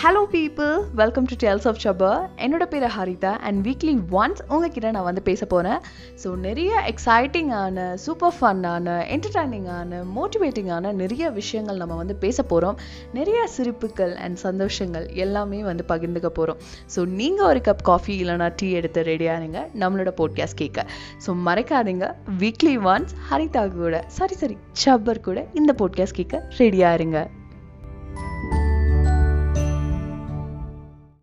Hello people welcome to tales of சபர் என்னோட பேர் Haritha and weekly once உங்ககிட்ட நான் வந்து பேச போகிறேன் ஸோ நிறைய எக்ஸைட்டிங்கான சூப்பர் ஃபன்னான என்டர்டைனிங்கான மோட்டிவேட்டிங்கான நிறைய விஷயங்கள் நம்ம வந்து பேச போகிறோம் நிறைய சிரிப்புகள் அண்ட் சந்தோஷங்கள் எல்லாமே வந்து பகிர்ந்துக்க போகிறோம் ஸோ நீங்கள் ஒரு கப் காஃபி இல்லைனா டீ எடுத்து ரெடியானுங்க நம்மளோட போட்காஸ்ட் கேட்க. ஸோ மறக்காதீங்க. வீக்லி ஒன்ஸ் ஹரிதா கூட சாரி சாரி சப்பர் கூட இந்த போட்காஸ்ட் கேட்க ரெடியாக இருங்க.